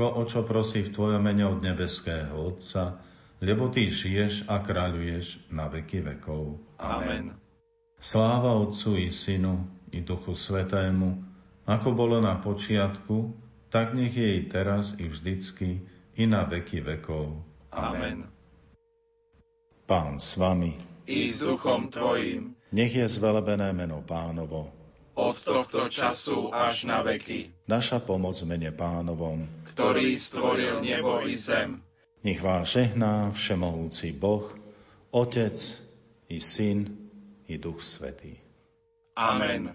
všetko, o čo prosí v Tvojom mene od nebeského Otca, lebo Ty žiješ a kráľuješ na veky vekov. Amen. Sláva Otcu i Synu i Duchu Svetému, ako bolo na počiatku, tak nech je i teraz i vždycky i na veky vekov. Amen. Pán s vami. I s duchom Tvojim. Nech je zvelebené meno pánovo. Od tohto času až na veky. Naša pomoc mene pánovom. Ktorý stvoril nebo i zem nech vás žehná všemohúci Boh, Otec i Syn i Duch Svetý. Amen.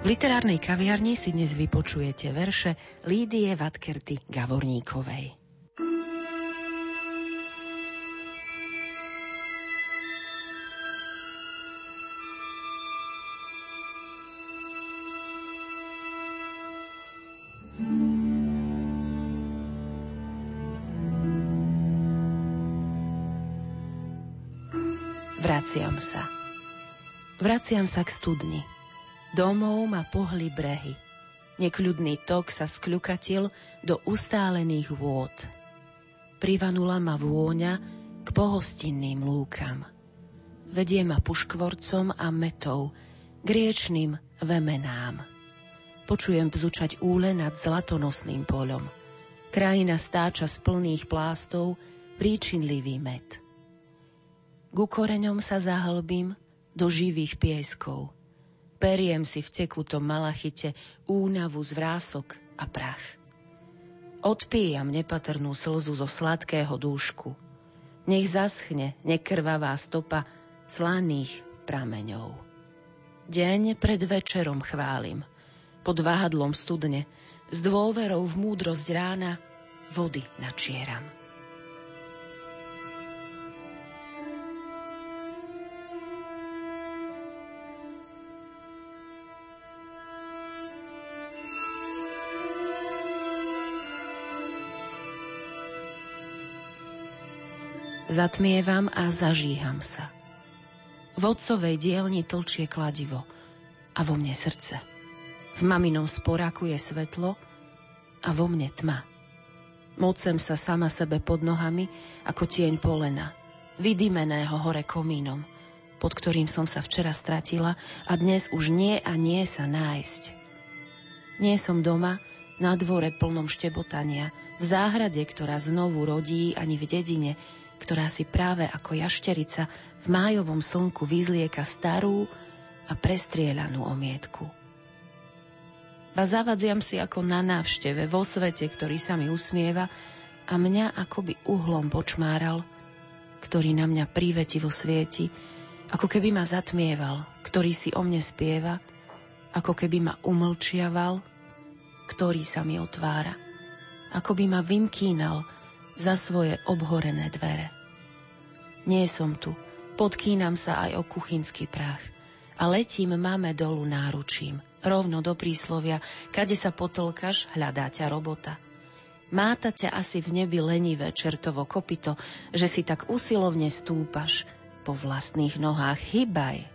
Literárnej kaviarni si dnes vypočujete verše Lídie Vatkerty Gavorníkovej. Vraciam sa. Vraciam sa k studni Domov ma pohli brehy. Nekľudný tok sa skľukatil do ustálených vôd. Privanula ma vôňa k pohostinným lúkam. Vedie ma puškvorcom a metou, k riečným vemenám. Počujem bzučať úle nad zlatonosným poľom. Krajina stáča z plných plástov príčinlivý med. Ku koreňom sa zahlbím do živých pieskov – Periem si v tekutom malachite únavu z vrások a prach. Odpíjam nepatrnú slzu zo sladkého dúšku. Nech zaschne nekrvavá stopa slaných prameňov. Deň pred večerom chválim, pod váhadlom studne, s dôverou v múdrosť rána vody načieram. Zatmievam a zažíham sa. V otcovej dielni tlčie kladivo a vo mne srdce. V maminom sporáku je svetlo a vo mne tma. Mocem sa sama sebe pod nohami ako tieň polena, vydymeného hore komínom, pod ktorým som sa včera stratila a dnes už nie a nie sa nájsť. Nie som doma, na dvore plnom štebotania, v záhrade, ktorá znovu rodí, ani v dedine, ktorá si práve ako jašterica v májovom slnku vyzlieka starú a prestrieľanú omietku. A zavadziam si ako na návšteve vo svete, ktorý sa mi usmieva a mňa akoby uhlom počmáral, ktorý na mňa prívetivo svieti, ako keby ma zatmieval, ktorý si o mne spieva, ako keby ma umlčiaval, ktorý sa mi otvára, ako by ma vymkínal, za svoje obhorené dvere. Nie som tu, podkýnam sa aj o kuchynský prach a letím máme dolu náručím, rovno do príslovia, kade sa potlkaš, hľadá ťa robota. Máta ťa asi v nebi lenivé čertovo kopito, že si tak usilovne stúpaš, po vlastných nohách chybaj.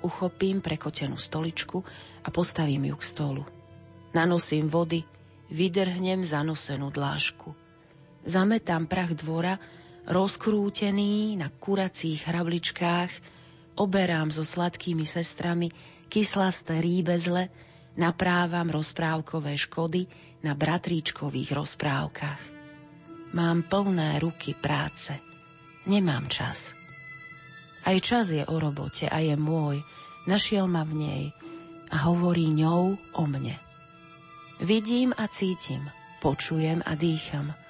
Uchopím prekotenú stoličku a postavím ju k stolu. Nanosím vody, vydrhnem zanosenú dlášku zametám prach dvora, rozkrútený na kuracích hrabličkách, oberám so sladkými sestrami kyslasté rýbezle, naprávam rozprávkové škody na bratríčkových rozprávkach. Mám plné ruky práce. Nemám čas. Aj čas je o robote a je môj. Našiel ma v nej a hovorí ňou o mne. Vidím a cítim, počujem a dýcham –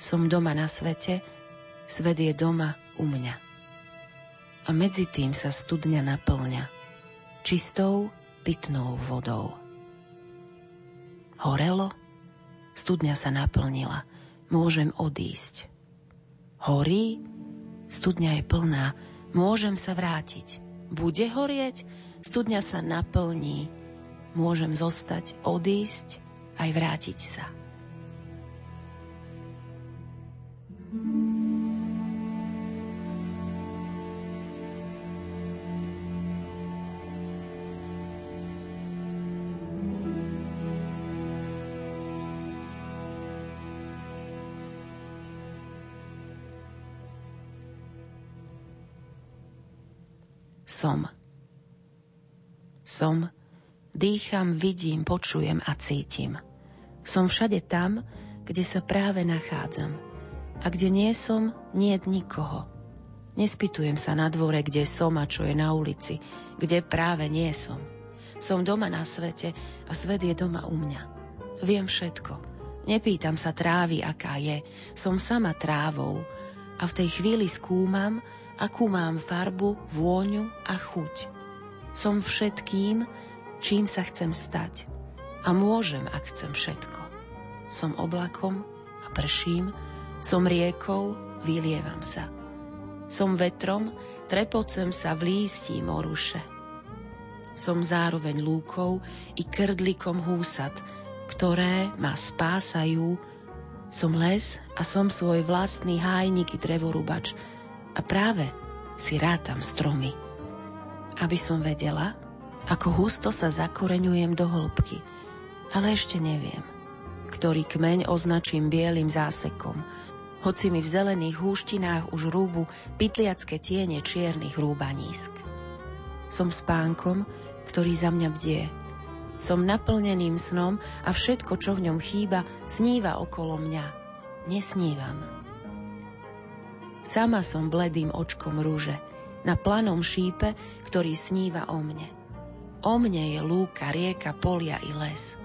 som doma na svete, svet je doma u mňa. A medzi tým sa studňa naplňa čistou pitnou vodou. Horelo? Studňa sa naplnila. Môžem odísť. Horí? Studňa je plná. Môžem sa vrátiť. Bude horieť? Studňa sa naplní. Môžem zostať, odísť, aj vrátiť sa. Som. Som, dýcham, vidím, počujem a cítim. Som všade tam, kde sa práve nachádzam. A kde nie som, nie nikoho. Nespýtujem sa na dvore, kde som a čo je na ulici, kde práve nie som. Som doma na svete a svet je doma u mňa. Viem všetko. Nepýtam sa trávy, aká je. Som sama trávou. A v tej chvíli skúmam, akú mám farbu, vôňu a chuť. Som všetkým, čím sa chcem stať. A môžem, ak chcem všetko. Som oblakom a prším, som riekou, vylievam sa. Som vetrom, trepocem sa v lístí moruše. Som zároveň lúkou i krdlikom húsat, ktoré ma spásajú. Som les a som svoj vlastný hájnik i drevorubač, a práve si rátam stromy. Aby som vedela, ako husto sa zakoreňujem do hĺbky. Ale ešte neviem, ktorý kmeň označím bielým zásekom, hoci mi v zelených húštinách už rúbu pytliacké tiene čiernych rúbanísk. Som spánkom, ktorý za mňa bdie. Som naplneným snom a všetko, čo v ňom chýba, sníva okolo mňa. Nesnívam. Sama som bledým očkom rúže, na planom šípe, ktorý sníva o mne. O mne je lúka, rieka, polia i les.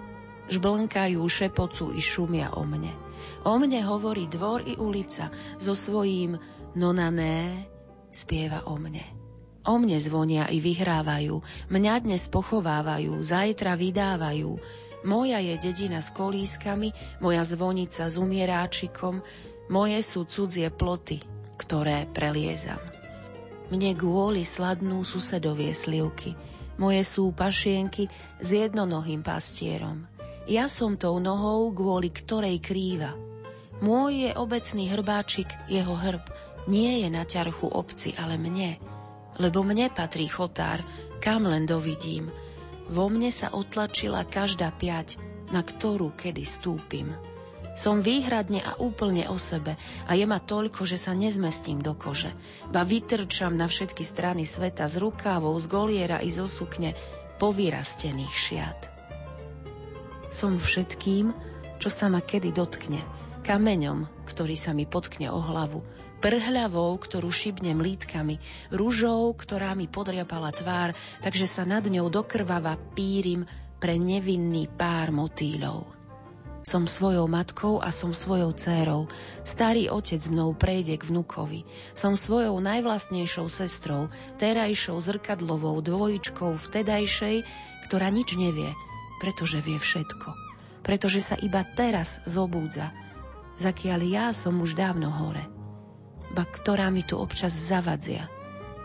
Žblnkajú, šepocú i šumia o mne. O mne hovorí dvor i ulica so svojím nonané spieva o mne. O mne zvonia i vyhrávajú, mňa dnes pochovávajú, zajtra vydávajú. Moja je dedina s kolískami, moja zvonica s umieráčikom, moje sú cudzie ploty, ktoré preliezam. Mne kvôli sladnú susedovie slivky, moje sú pašienky s jednonohým pastierom. Ja som tou nohou, kvôli ktorej krýva. Môj je obecný hrbáčik, jeho hrb, nie je na ťarchu obci, ale mne, lebo mne patrí chotár, kam len dovidím. Vo mne sa otlačila každá piať, na ktorú kedy stúpim. Som výhradne a úplne o sebe a je ma toľko, že sa nezmestím do kože. Ba vytrčam na všetky strany sveta z rukávov, z goliera i zo sukne povyrastených šiat. Som všetkým, čo sa ma kedy dotkne, kameňom, ktorý sa mi potkne o hlavu, prhľavou, ktorú šibnem lítkami, ružou, ktorá mi podriapala tvár, takže sa nad ňou dokrvava pírim pre nevinný pár motýľov. Som svojou matkou a som svojou dcérou. Starý otec mnou prejde k vnukovi. Som svojou najvlastnejšou sestrou, terajšou zrkadlovou dvojičkou vtedajšej, ktorá nič nevie, pretože vie všetko. Pretože sa iba teraz zobúdza, zakiaľ ja som už dávno hore. Ba ktorá mi tu občas zavadzia.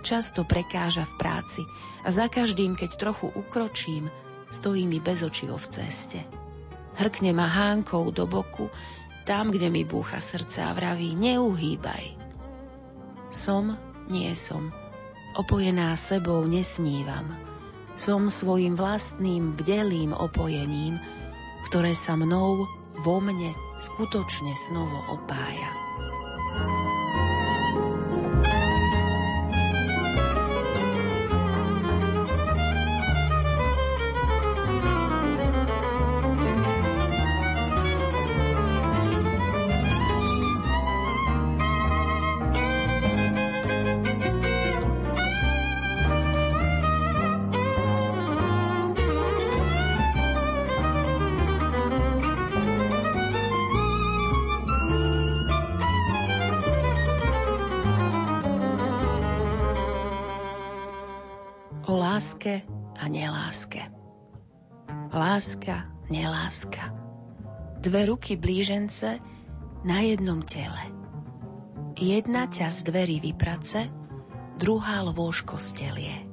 Často prekáža v práci a za každým, keď trochu ukročím, stojí mi bez očího v ceste. Hrkne ma hánkou do boku, tam, kde mi búcha srdce a vraví, neuhýbaj. Som, nie som. Opojená sebou nesnívam. Som svojim vlastným bdelým opojením, ktoré sa mnou vo mne skutočne snovo opája. Láske a neláske. Láska, neláska. Dve ruky blížence na jednom tele. Jedna ťa z dverí vyprace, druhá lôžko stelie.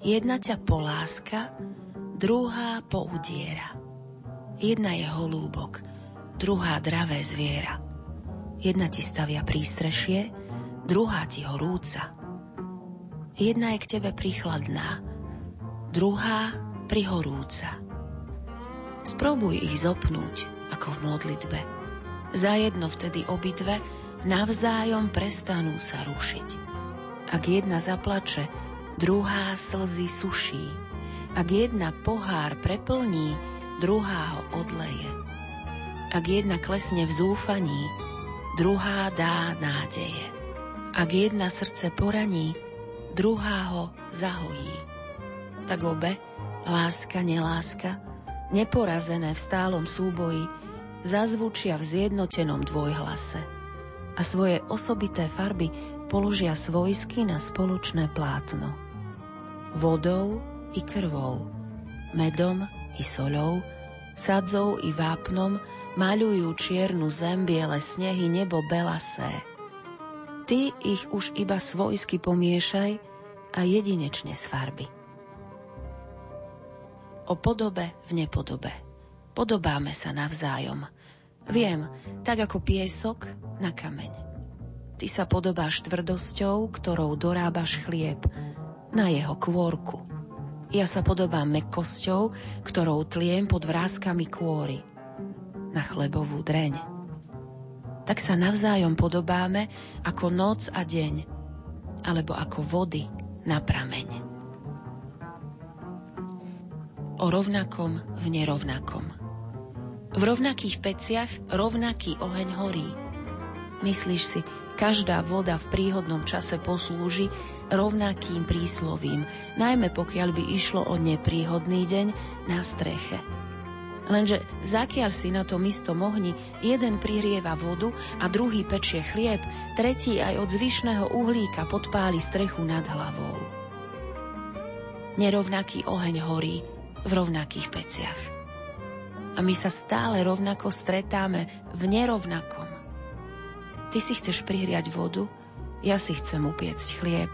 Jedna ťa poláska, druhá poudiera. Jedna je holúbok, druhá dravé zviera. Jedna ti stavia prístrešie, druhá ti horúca. Jedna je k tebe prichladná, druhá prihorúca. Spróbuj ich zopnúť, ako v modlitbe. Zajedno vtedy obidve navzájom prestanú sa rušiť. Ak jedna zaplače, druhá slzy suší. Ak jedna pohár preplní, druhá ho odleje. Ak jedna klesne v zúfaní, druhá dá nádeje. Ak jedna srdce poraní, druhá ho zahojí. Tak obe, láska, neláska, neporazené v stálom súboji, zazvučia v zjednotenom dvojhlase a svoje osobité farby položia svojsky na spoločné plátno. Vodou i krvou, medom i soľou, sadzou i vápnom maľujú čiernu zem, biele snehy, nebo belasé. Ty ich už iba svojsky pomiešaj a jedinečne z farby. O podobe v nepodobe. Podobáme sa navzájom. Viem, tak ako piesok na kameň. Ty sa podobáš tvrdosťou, ktorou dorábaš chlieb, na jeho kôrku. Ja sa podobám mekosťou, ktorou tliem pod vrázkami kôry, na chlebovú dreň. Tak sa navzájom podobáme ako noc a deň, alebo ako vody na prameň. O rovnakom v nerovnakom. V rovnakých peciach rovnaký oheň horí. Myslíš si, každá voda v príhodnom čase poslúži rovnakým príslovím, najmä pokiaľ by išlo o nepríhodný deň na streche. Lenže zakiaľ si na tom istom ohni jeden prihrieva vodu a druhý pečie chlieb, tretí aj od zvyšného uhlíka podpáli strechu nad hlavou. Nerovnaký oheň horí v rovnakých peciach. A my sa stále rovnako stretáme v nerovnakom. Ty si chceš prihriať vodu, ja si chcem upiecť chlieb.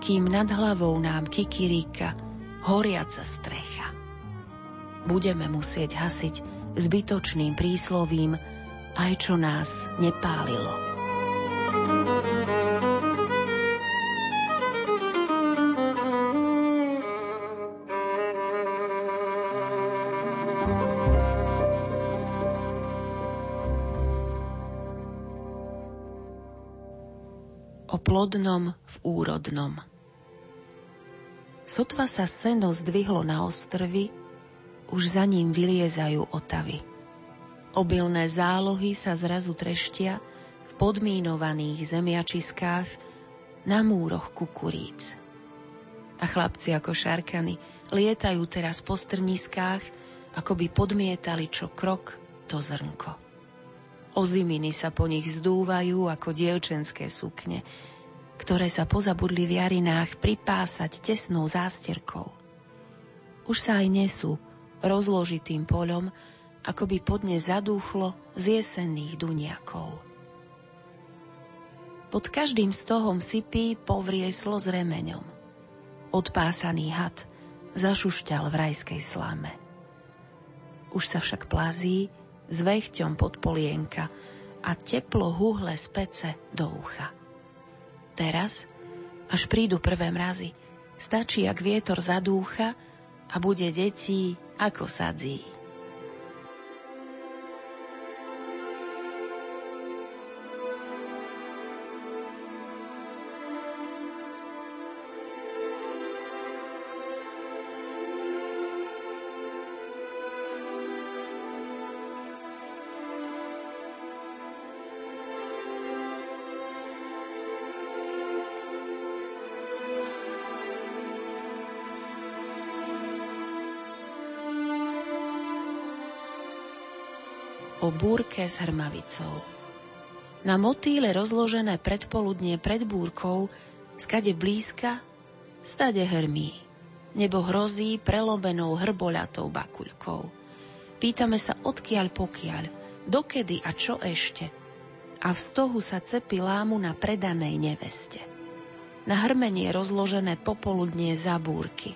Kým nad hlavou nám kikiríka horiaca strecha budeme musieť hasiť zbytočným príslovím aj čo nás nepálilo. Plodnom v úrodnom. Sotva sa seno zdvihlo na ostrovy, už za ním vyliezajú otavy. Obilné zálohy sa zrazu treštia v podmínovaných zemiačiskách na múroch kukuríc. A chlapci ako šarkany lietajú teraz po strniskách, ako by podmietali čo krok to zrnko. Oziminy sa po nich zdúvajú ako dievčenské sukne, ktoré sa pozabudli v jarinách pripásať tesnou zásterkou. Už sa aj nesú, rozložitým poľom, ako by pod ne zadúchlo z jesenných duniakov. Pod každým stohom sypí povrieslo s remeňom. Odpásaný had zašušťal v rajskej slame. Už sa však plazí s vechťom pod polienka a teplo huhle z pece do ucha. Teraz, až prídu prvé mrazy, stačí, ak vietor zadúcha a bude detí ako sadzí. Búrke s hrmavicou. Na motýle rozložené predpoludnie pred búrkou, skade blízka, stade hrmí. Nebo hrozí prelobenou hrboľatou bakuľkou. Pýtame sa odkiaľ pokiaľ, dokedy a čo ešte. A v stohu sa cepy lámu na predanej neveste. Na hrmenie rozložené popoludnie zabúrky.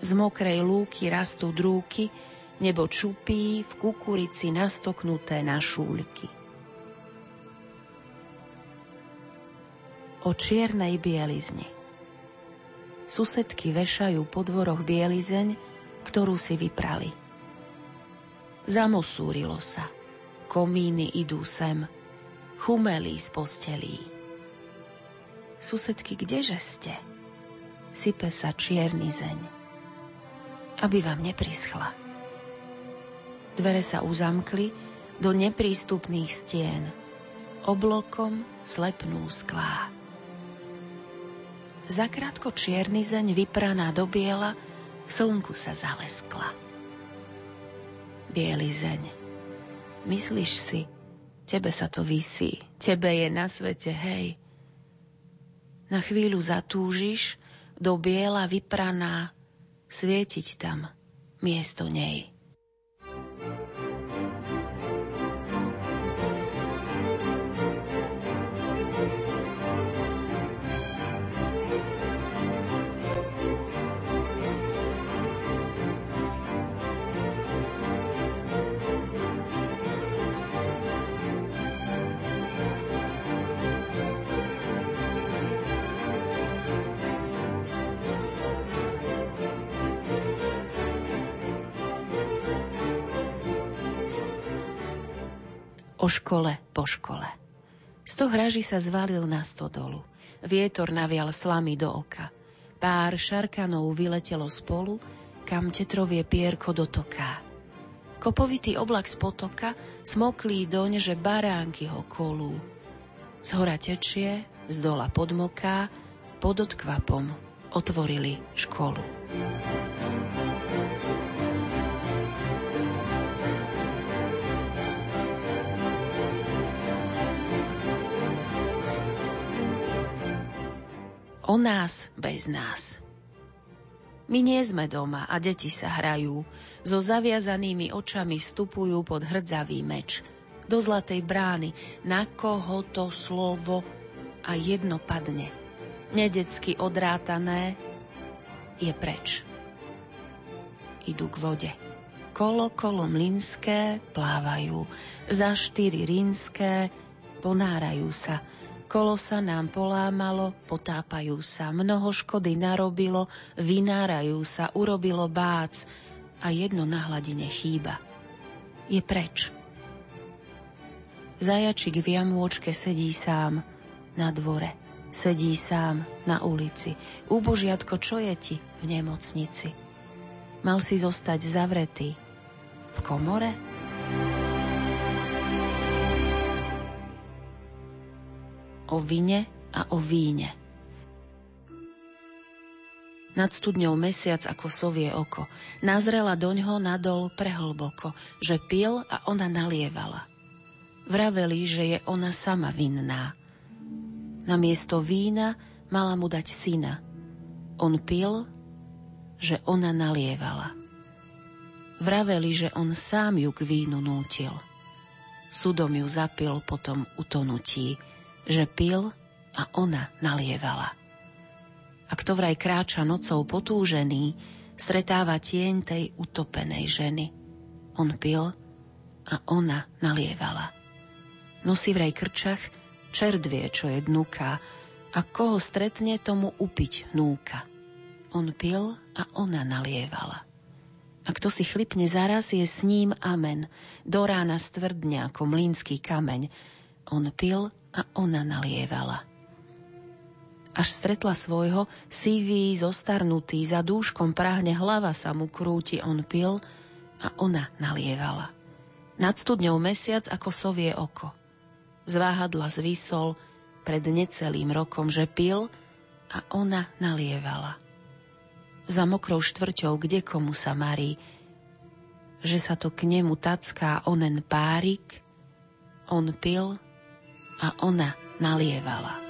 Z mokrej lúky rastú drúky, nebo čupí v kukurici nastoknuté na šúľky. O čiernej bielizni Susedky vešajú po dvoroch bielizeň, ktorú si vyprali. Zamosúrilo sa. Komíny idú sem. Chumelí z postelí. Susedky, kdeže ste? Sype sa čierny zeň. Aby vám neprischla. Dvere sa uzamkli do neprístupných stien. Oblokom slepnú sklá. Zakrátko čierny zeň vypraná do biela v slnku sa zaleskla. Bielý zeň, myslíš si, tebe sa to vysí, tebe je na svete, hej. Na chvíľu zatúžiš, do biela vypraná, svietiť tam miesto nej. O škole po škole. Sto hraží sa zvalil na stodolu. Vietor navial slamy do oka. Pár šarkanov vyletelo spolu, kam tetrovie pierko dotoká. Kopovitý oblak z potoka smoklý doň, že baránky ho kolú. Z hora tečie, z dola podmoká, pod odkvapom otvorili školu. O nás bez nás. My nie sme doma a deti sa hrajú. So zaviazanými očami vstupujú pod hrdzavý meč. Do zlatej brány, na koho to slovo a jedno padne. Nedecky odrátané je preč. Idú k vode. Kolo, kolo mlinské plávajú. Za štyri rínske ponárajú sa Kolo sa nám polámalo, potápajú sa, mnoho škody narobilo, vynárajú sa, urobilo bác a jedno na hladine chýba. Je preč. Zajačik v jamôčke sedí sám na dvore, sedí sám na ulici. Úbožiatko, čo je ti v nemocnici? Mal si zostať zavretý v komore? O vine a o víne. Nad studňou mesiac ako sovie oko. Nazrela doňho nadol prehlboko, že pil a ona nalievala. Vraveli, že je ona sama vinná. Na miesto vína mala mu dať syna. On pil, že ona nalievala. Vraveli, že on sám ju k vínu nútil. Sudom ju zapil potom utonutí, že pil a ona nalievala. A kto vraj kráča nocou potúžený, stretáva tieň tej utopenej ženy. On pil a ona nalievala. Nosí vraj krčach, čerdvie, čo je dnuká, a koho stretne, tomu upiť núka. On pil a ona nalievala. A kto si chlipne zaraz, je s ním amen. Do rána stvrdne ako mlínsky kameň. On pil a ona nalievala. Až stretla svojho, sivý, zostarnutý, za dúškom práhne hlava sa mu krúti, on pil a ona nalievala. Nad studňou mesiac ako sovie oko. Zváhadla zvysol pred necelým rokom, že pil a ona nalievala. Za mokrou štvrťou, kde komu sa marí, že sa to k nemu tacká onen párik, on pil a ona nalievala.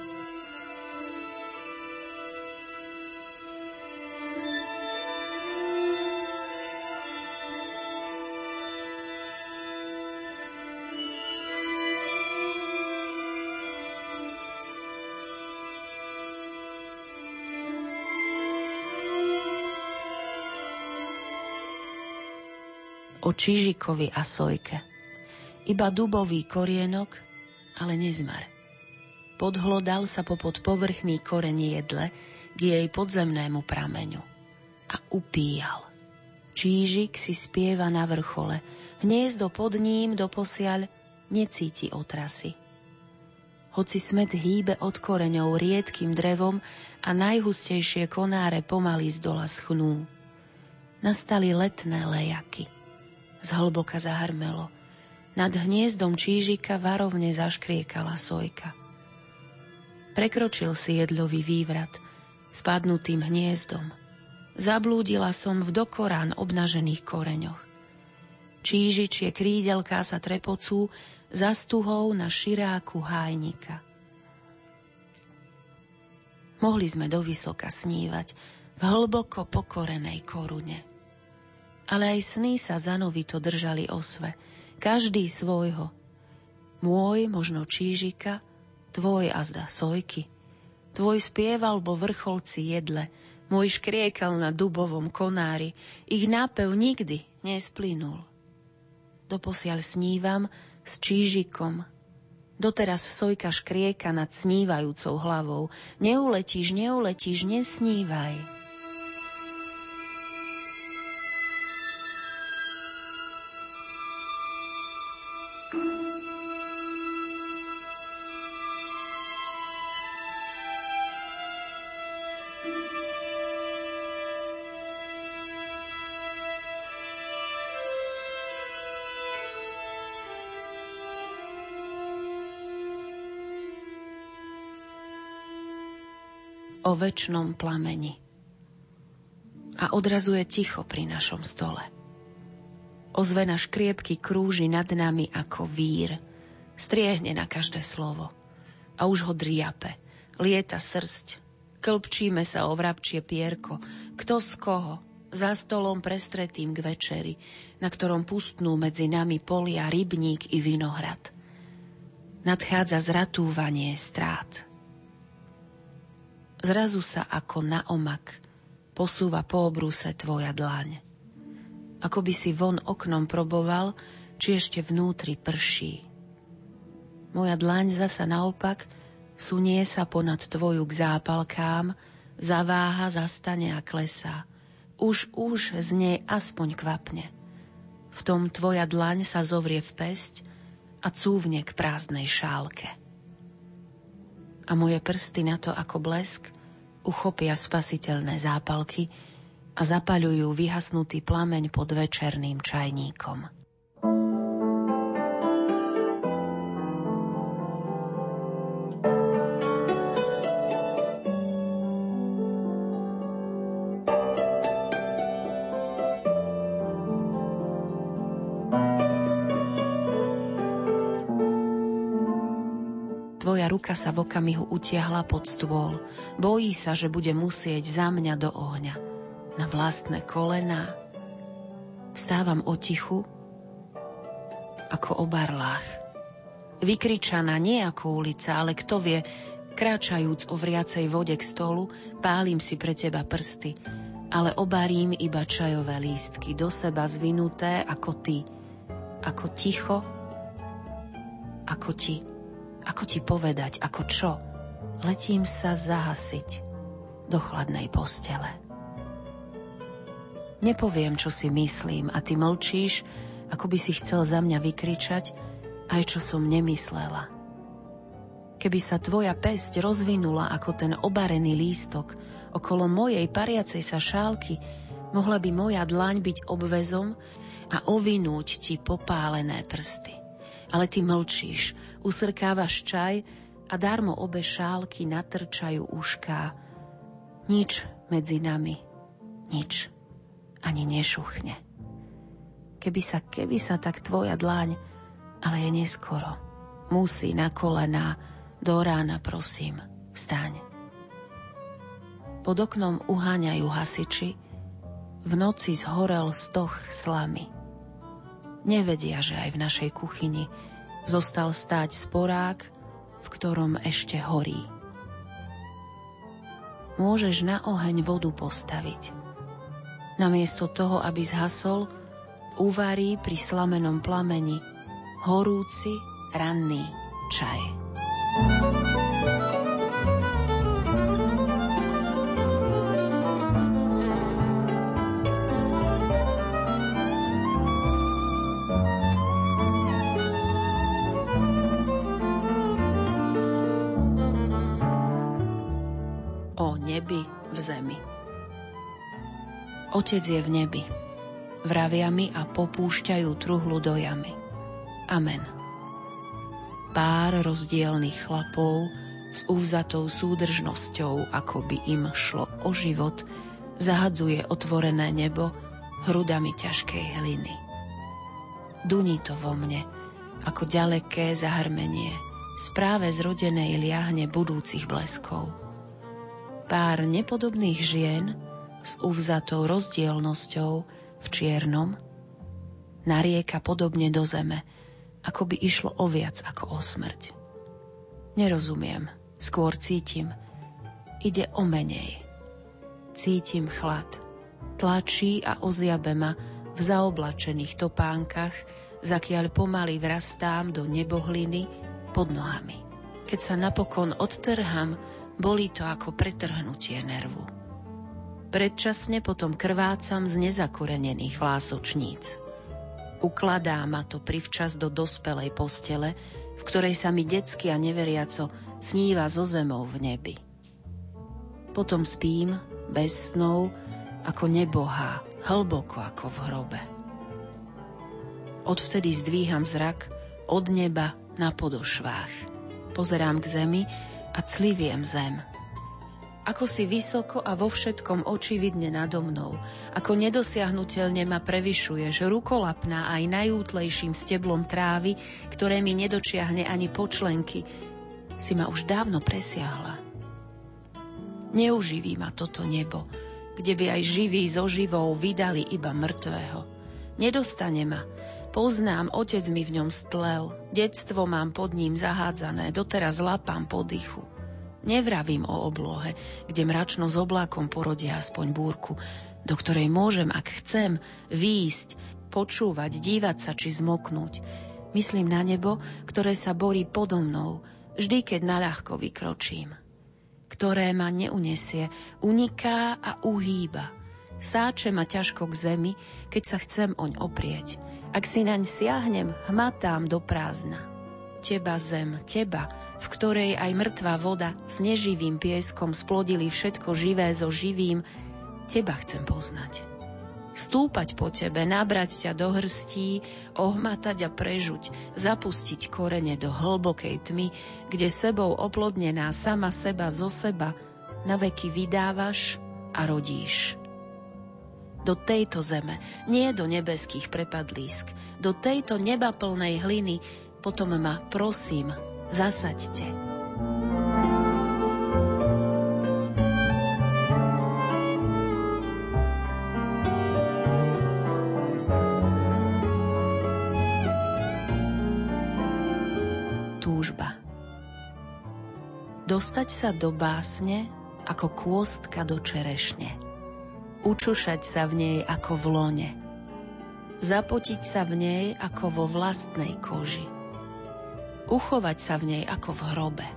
o Čížikovi a Sojke. Iba dubový korienok ale nezmar. Podhlodal sa popod povrchný koreň jedle k jej podzemnému prameňu a upíjal. Čížik si spieva na vrchole, hniezdo pod ním doposiaľ necíti otrasy. Hoci smet hýbe od koreňov riedkým drevom a najhustejšie konáre pomaly z dola schnú. Nastali letné lejaky. Zhlboka zahrmelo. Nad hniezdom čížika varovne zaškriekala sojka. Prekročil si jedlový vývrat spadnutým hniezdom. Zablúdila som v dokorán obnažených koreňoch. Čížičie krídelká sa trepocú za stuhou na širáku hájnika. Mohli sme do vysoka snívať v hlboko pokorenej korune. Ale aj sny sa zanovito držali osve, každý svojho. Môj možno čížika, tvoj azda sojky. Tvoj spieval vo vrcholci jedle, môj škriekal na dubovom konári, ich nápev nikdy nesplynul. Doposiaľ snívam s čížikom. Doteraz sojka škrieka nad snívajúcou hlavou. Neuletíš, neuletíš, nesnívaj. O väčšnom plameni. A odrazuje ticho pri našom stole. Ozvena škriepky krúži nad nami ako vír. Striehne na každé slovo. A už ho driape. Lieta srst. Klpčíme sa o vrabčie pierko. Kto z koho? Za stolom prestretým k večeri, na ktorom pustnú medzi nami polia rybník i vinohrad. Nadchádza zratúvanie strát Zrazu sa ako na omak posúva po obrúse tvoja dlaň. Ako by si von oknom proboval, či ešte vnútri prší. Moja dlaň zasa naopak sunie sa ponad tvoju k zápalkám, zaváha, zastane a klesá. Už, už z nej aspoň kvapne. V tom tvoja dlaň sa zovrie v pesť a cúvne k prázdnej šálke a moje prsty na to ako blesk uchopia spasiteľné zápalky a zapaľujú vyhasnutý plameň pod večerným čajníkom. Sa v okamihu utiahla pod stôl. Bojí sa, že bude musieť za mňa do ohňa. Na vlastné kolená. Vstávam tichu, ako o barlách. Vykričaná nie ako ulica, ale kto vie, kráčajúc o vriacej vode k stolu, pálim si pre teba prsty, ale obarím iba čajové lístky, do seba zvinuté ako ty, ako ticho, ako ti. Ako ti povedať, ako čo? Letím sa zahasiť do chladnej postele. Nepoviem, čo si myslím a ty mlčíš, ako by si chcel za mňa vykričať aj čo som nemyslela. Keby sa tvoja pesť rozvinula ako ten obarený lístok okolo mojej pariacej sa šálky, mohla by moja dlaň byť obvezom a ovinúť ti popálené prsty ale ty mlčíš, usrkávaš čaj a darmo obe šálky natrčajú ušká. Nič medzi nami, nič, ani nešuchne. Keby sa, keby sa tak tvoja dlaň, ale je neskoro. Musí na kolená, do rána prosím, vstaň. Pod oknom uháňajú hasiči, v noci zhorel stoch slamy. Nevedia, že aj v našej kuchyni zostal stáť sporák, v ktorom ešte horí. Môžeš na oheň vodu postaviť. Namiesto toho, aby zhasol, uvarí pri slamenom plameni horúci ranný čaj. Otec je v nebi. Vravia mi a popúšťajú truhlu do jamy. Amen. Pár rozdielných chlapov s úvzatou súdržnosťou, ako by im šlo o život, zahadzuje otvorené nebo hrudami ťažkej hliny. Duní to vo mne, ako ďaleké zahrmenie, správe zrodenej liahne budúcich bleskov. Pár nepodobných žien s uvzatou rozdielnosťou v čiernom narieka podobne do zeme – ako by išlo o viac ako o smrť. Nerozumiem, skôr cítim. Ide o menej. Cítim chlad. Tlačí a ozjabe ma v zaoblačených topánkach, zakiaľ pomaly vrastám do nebohliny pod nohami. Keď sa napokon odtrham, bolí to ako pretrhnutie nervu. Predčasne potom krvácam z nezakorenených vlásočníc. Ukladá ma to privčas do dospelej postele, v ktorej sa mi detsky a neveriaco sníva zo zemou v nebi. Potom spím, bez snov, ako nebohá, hlboko ako v hrobe. Odvtedy zdvíham zrak od neba na podošvách. Pozerám k zemi a cliviem zem – ako si vysoko a vo všetkom očividne nado mnou, ako nedosiahnutelne ma prevyšuješ, rukolapná aj najútlejším steblom trávy, ktoré mi nedočiahne ani počlenky, si ma už dávno presiahla. Neuživí ma toto nebo, kde by aj živí so živou vydali iba mŕtvého. Nedostane ma, Poznám, otec mi v ňom stlel, detstvo mám pod ním zahádzané, doteraz lapám po dychu. Nevravím o oblohe, kde mračno s oblákom porodia aspoň búrku, do ktorej môžem, ak chcem, výjsť, počúvať, dívať sa či zmoknúť. Myslím na nebo, ktoré sa borí podo mnou, vždy, keď naľahko vykročím. Ktoré ma neunesie, uniká a uhýba. Sáče ma ťažko k zemi, keď sa chcem oň oprieť. Ak si naň siahnem, hmatám do prázdna. Teba zem, teba, v ktorej aj mŕtva voda s neživým pieskom splodili všetko živé so živým, teba chcem poznať. Stúpať po tebe, nabrať ťa do hrstí, ohmatať a prežuť, zapustiť korene do hlbokej tmy, kde sebou oplodnená sama seba zo seba na veky vydávaš a rodíš. Do tejto zeme, nie do nebeských prepadlísk, do tejto neba plnej hliny, potom ma, prosím, zasaďte. Túžba Dostať sa do básne ako kôstka do čerešne. Učušať sa v nej ako v lone. Zapotiť sa v nej ako vo vlastnej koži uchovať sa v nej ako v hrobe.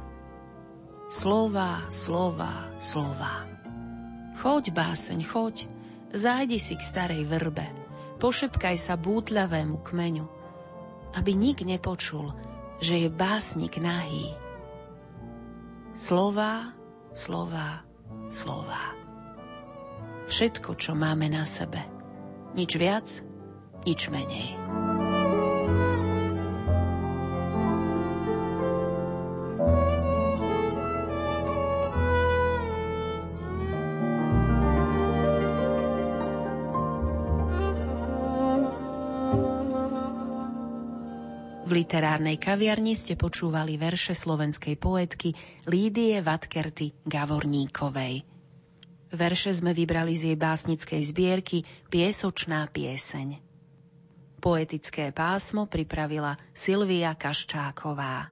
Slova, slova, slova. Choď, báseň, choď, zájdi si k starej vrbe, pošepkaj sa bútľavému kmeňu, aby nik nepočul, že je básnik nahý. Slova, slova, slova. Všetko, čo máme na sebe. Nič viac, nič menej. V literárnej kaviarni ste počúvali verše slovenskej poetky Lídie Vatkerty Gavorníkovej. Verše sme vybrali z jej básnickej zbierky Piesočná pieseň. Poetické pásmo pripravila Silvia Kaščáková.